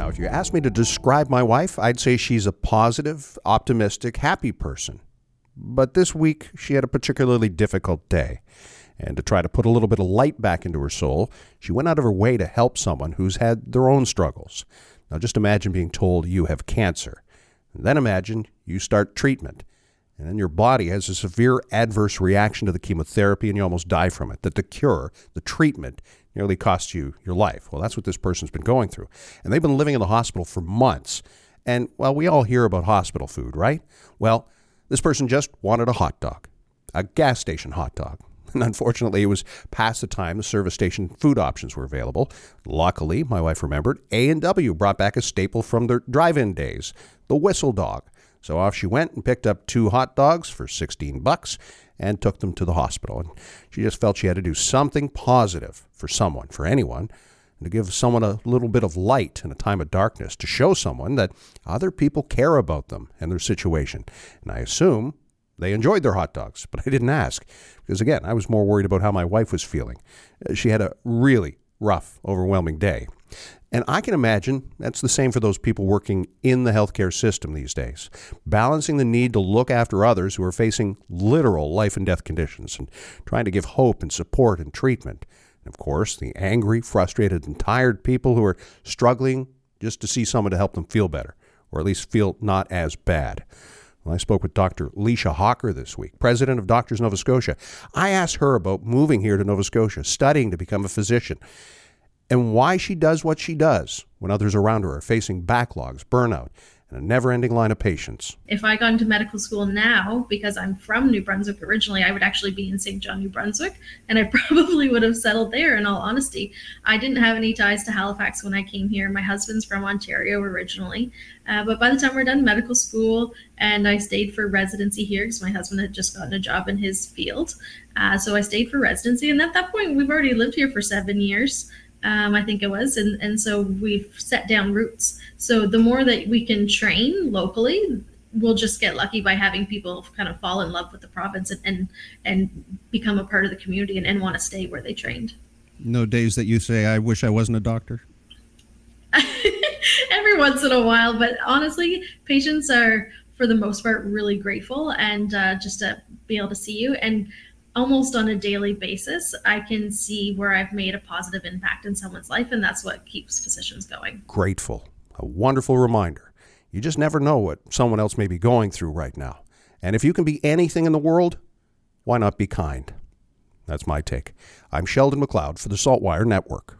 Now, if you ask me to describe my wife, I'd say she's a positive, optimistic, happy person. But this week, she had a particularly difficult day. And to try to put a little bit of light back into her soul, she went out of her way to help someone who's had their own struggles. Now, just imagine being told you have cancer. And then imagine you start treatment. And then your body has a severe adverse reaction to the chemotherapy and you almost die from it. That the cure, the treatment, nearly costs you your life. Well, that's what this person's been going through. And they've been living in the hospital for months. And, well, we all hear about hospital food, right? Well, this person just wanted a hot dog, a gas station hot dog. And unfortunately, it was past the time the service station food options were available. Luckily, my wife remembered, A&W brought back a staple from their drive-in days, the whistle dog. So off she went and picked up two hot dogs for 16 bucks and took them to the hospital. And she just felt she had to do something positive for someone, for anyone, and to give someone a little bit of light in a time of darkness, to show someone that other people care about them and their situation. And I assume they enjoyed their hot dogs, but I didn't ask because, again, I was more worried about how my wife was feeling. Uh, she had a really rough, overwhelming day. And I can imagine that's the same for those people working in the healthcare system these days, balancing the need to look after others who are facing literal life and death conditions and trying to give hope and support and treatment. And of course, the angry, frustrated, and tired people who are struggling just to see someone to help them feel better, or at least feel not as bad. Well, I spoke with Dr. Leisha Hawker this week, president of Doctors Nova Scotia. I asked her about moving here to Nova Scotia, studying to become a physician and why she does what she does when others around her are facing backlogs, burnout, and a never ending line of patients. If I got into medical school now, because I'm from New Brunswick originally, I would actually be in Saint John, New Brunswick, and I probably would have settled there in all honesty. I didn't have any ties to Halifax when I came here. My husband's from Ontario originally. Uh, but by the time we're done medical school, and I stayed for residency here because my husband had just gotten a job in his field. Uh, so I stayed for residency. And at that point, we've already lived here for seven years um, I think it was, and and so we've set down roots. So the more that we can train locally, we'll just get lucky by having people kind of fall in love with the province and and, and become a part of the community and, and want to stay where they trained. No days that you say, "I wish I wasn't a doctor." Every once in a while, but honestly, patients are for the most part really grateful and uh, just to be able to see you and almost on a daily basis, I can see where I've made a positive impact in someone's life, and that's what keeps physicians going. Grateful. A wonderful reminder. You just never know what someone else may be going through right now. And if you can be anything in the world, why not be kind? That's my take. I'm Sheldon MacLeod for the Saltwire Network.